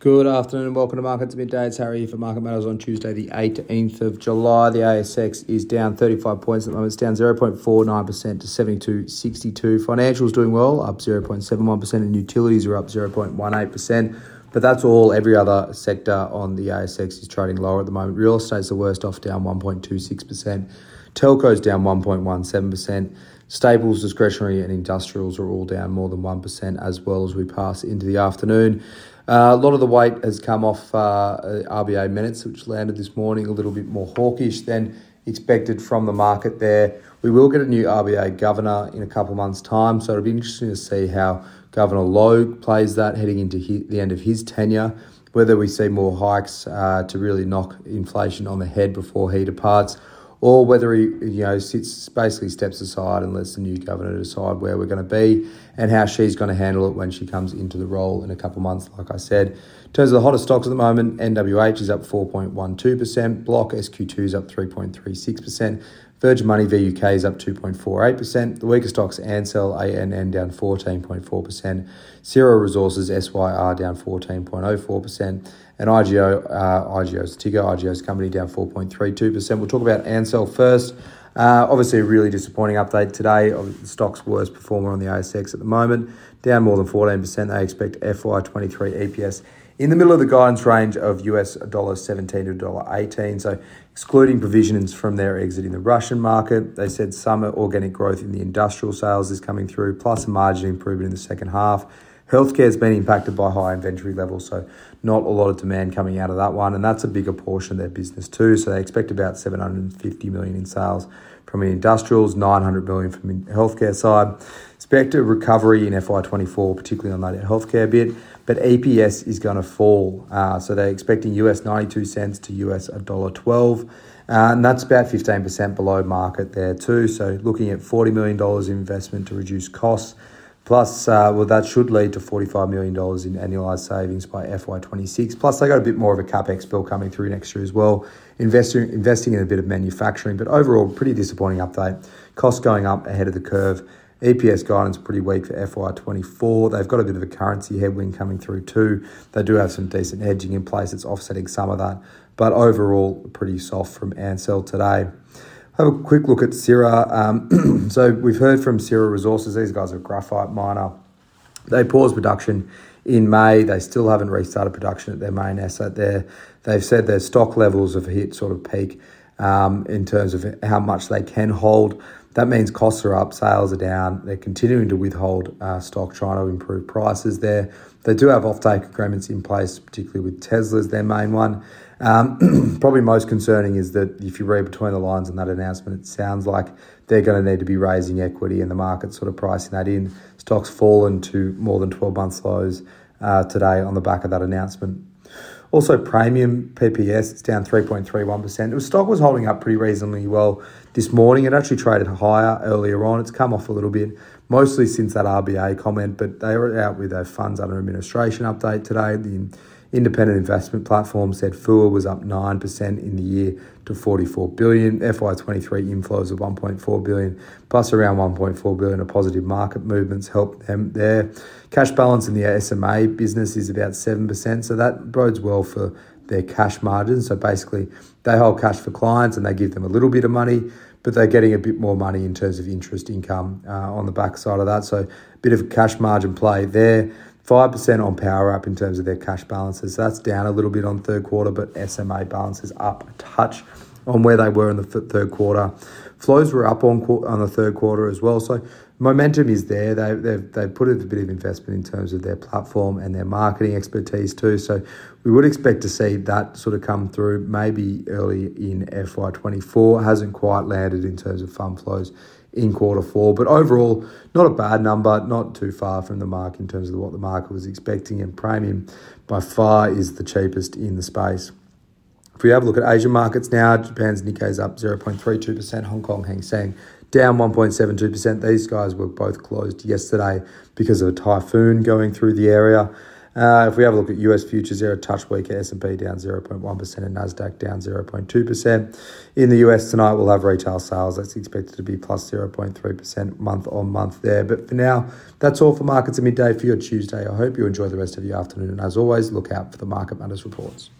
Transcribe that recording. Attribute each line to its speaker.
Speaker 1: Good afternoon and welcome to Markets Midday. It's Harry for Market Matters on Tuesday, the 18th of July. The ASX is down 35 points at the moment. It's down 0.49% to 72.62. Financials doing well, up 0.71%, and utilities are up 0.18%. But that's all. Every other sector on the ASX is trading lower at the moment. Real estate's the worst off, down 1.26%. Telco's down 1.17%. Staples, discretionary, and industrials are all down more than 1% as well as we pass into the afternoon. Uh, a lot of the weight has come off uh, RBA minutes, which landed this morning a little bit more hawkish than expected from the market there. We will get a new RBA governor in a couple months' time, so it'll be interesting to see how Governor Lowe plays that heading into the end of his tenure. Whether we see more hikes uh, to really knock inflation on the head before he departs, or whether he you know sits basically steps aside and lets the new governor decide where we're going to be and how she's going to handle it when she comes into the role in a couple months. Like I said, in terms of the hottest stocks at the moment, NWH is up 4.12%, Block SQ2 is up 3.36%, Virgin Money VUK is up 2.48%. The weaker stocks Ansell ANN down 14.4%. Syrah Resources SYR down 14.04%. And IGO, uh, IGO's ticker, IGO's company down 4.32%. We'll talk about Ansell first. Uh, obviously, a really disappointing update today. The stock's worst performer on the ASX at the moment, down more than 14%. They expect FY23 EPS in the middle of the guidance range of US $1.17 to $1.18. So, excluding provisions from their exit in the Russian market, they said some organic growth in the industrial sales is coming through, plus a margin improvement in the second half. Healthcare has been impacted by high inventory levels, so not a lot of demand coming out of that one, and that's a bigger portion of their business too. So they expect about 750 million in sales from the industrials, 900 million from the healthcare side. Expect a recovery in FY24, particularly on that healthcare bit, but EPS is going to fall. Uh, so they're expecting US 92 cents to US $1.12. Uh, and that's about 15% below market there too. So looking at $40 million investment to reduce costs Plus, uh, well, that should lead to $45 million in annualised savings by FY26. Plus, they got a bit more of a capex bill coming through next year as well, investing, investing in a bit of manufacturing. But overall, pretty disappointing update. Costs going up ahead of the curve. EPS guidance pretty weak for FY24. They've got a bit of a currency headwind coming through too. They do have some decent hedging in place. It's offsetting some of that. But overall, pretty soft from Ansell today. Have a quick look at Syrah. Um, so we've heard from Syrah Resources. These guys are a graphite miner. They paused production in May. They still haven't restarted production at their main asset there. They've said their stock levels have hit sort of peak um, in terms of how much they can hold. That means costs are up, sales are down. They're continuing to withhold uh, stock, trying to improve prices there. They do have offtake agreements in place, particularly with Tesla's their main one. Um, probably most concerning is that if you read between the lines in that announcement, it sounds like they're going to need to be raising equity and the market sort of pricing that in. Stocks fallen to more than 12 months lows uh, today on the back of that announcement. Also, Praemium PPS, it's down 3.31%. The stock was holding up pretty reasonably well this morning. It actually traded higher earlier on. It's come off a little bit, mostly since that RBA comment, but they were out with a funds under administration update today. The independent investment platform said FUA was up 9% in the year to 44 billion. FY23 inflows of 1.4 billion, plus around 1.4 billion of positive market movements helped them there. Cash balance in the SMA business is about 7%, so that bodes well for their cash margins. So basically, they hold cash for clients and they give them a little bit of money, but they're getting a bit more money in terms of interest income uh, on the backside of that. So a bit of a cash margin play there. 5% on Powerwrap in terms of their cash balances. So that's down a little bit on third quarter, but SMA balances up a touch on where they were in the third quarter. Flows were up on on the third quarter as well. So momentum is there. They, they've, they've put a bit of investment in terms of their platform and their marketing expertise too. So we would expect to see that sort of come through maybe early in FY24. Hasn't quite landed in terms of fund flows in quarter four. But overall, not a bad number, not too far from the mark in terms of what the market was expecting. And Praemium by far is the cheapest in the space. If we have a look at Asian markets now, Japan's Nikkei is up 0.32%, Hong Kong Hang Seng down 1.72%. These guys were both closed yesterday because of a typhoon going through the area. Uh, if we have a look at US futures, they're a touch weaker. S&P down 0.1% and Nasdaq down 0.2%. In the US tonight, we'll have retail sales. That's expected to be plus 0.3% month on month there. But for now, that's all for markets at midday for your Tuesday. I hope you enjoy the rest of your afternoon. And as always, look out for the Market Matters reports.